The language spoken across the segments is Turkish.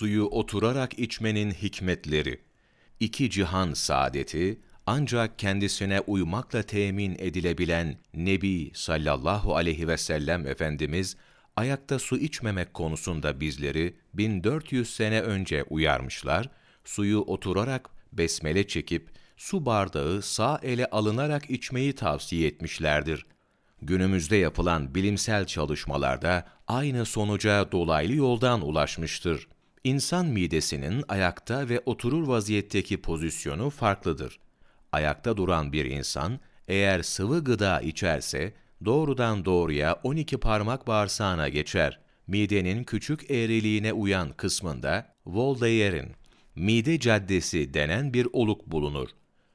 suyu oturarak içmenin hikmetleri. İki cihan saadeti, ancak kendisine uymakla temin edilebilen Nebi sallallahu aleyhi ve sellem Efendimiz, ayakta su içmemek konusunda bizleri 1400 sene önce uyarmışlar, suyu oturarak besmele çekip, su bardağı sağ ele alınarak içmeyi tavsiye etmişlerdir. Günümüzde yapılan bilimsel çalışmalarda aynı sonuca dolaylı yoldan ulaşmıştır. İnsan midesinin ayakta ve oturur vaziyetteki pozisyonu farklıdır. Ayakta duran bir insan eğer sıvı gıda içerse doğrudan doğruya 12 parmak bağırsağına geçer. Midenin küçük eğriliğine uyan kısmında Voldeyer'in mide caddesi denen bir oluk bulunur.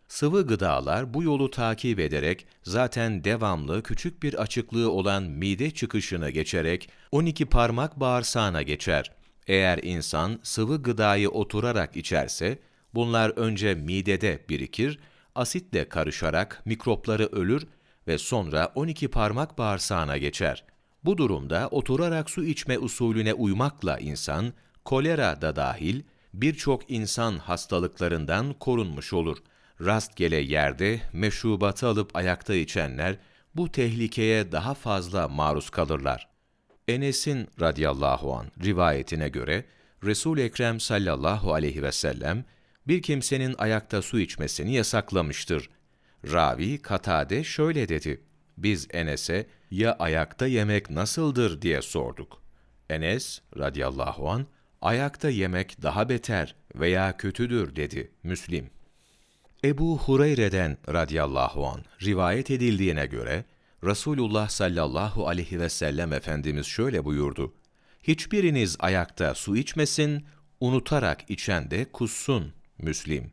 Sıvı gıdalar bu yolu takip ederek zaten devamlı küçük bir açıklığı olan mide çıkışını geçerek 12 parmak bağırsağına geçer. Eğer insan sıvı gıdayı oturarak içerse bunlar önce midede birikir, asitle karışarak mikropları ölür ve sonra 12 parmak bağırsağına geçer. Bu durumda oturarak su içme usulüne uymakla insan kolera da dahil birçok insan hastalıklarından korunmuş olur. Rastgele yerde meşrubatı alıp ayakta içenler bu tehlikeye daha fazla maruz kalırlar. Enes'in radıyallahu an rivayetine göre Resul Ekrem sallallahu aleyhi ve sellem bir kimsenin ayakta su içmesini yasaklamıştır. Ravi Katade şöyle dedi: Biz Enes'e ya ayakta yemek nasıldır diye sorduk. Enes radıyallahu an ayakta yemek daha beter veya kötüdür dedi Müslim. Ebu Hureyre'den radıyallahu an rivayet edildiğine göre Resulullah sallallahu aleyhi ve sellem Efendimiz şöyle buyurdu. Hiçbiriniz ayakta su içmesin, unutarak içen de kussun. Müslim.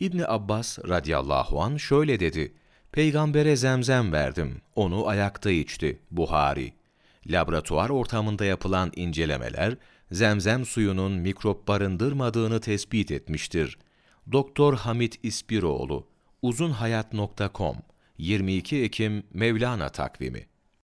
İbni Abbas radıyallahu an şöyle dedi. Peygambere zemzem verdim, onu ayakta içti. Buhari. Laboratuvar ortamında yapılan incelemeler, zemzem suyunun mikrop barındırmadığını tespit etmiştir. Doktor Hamit İspiroğlu, uzunhayat.com, 22 Ekim Mevlana takvimi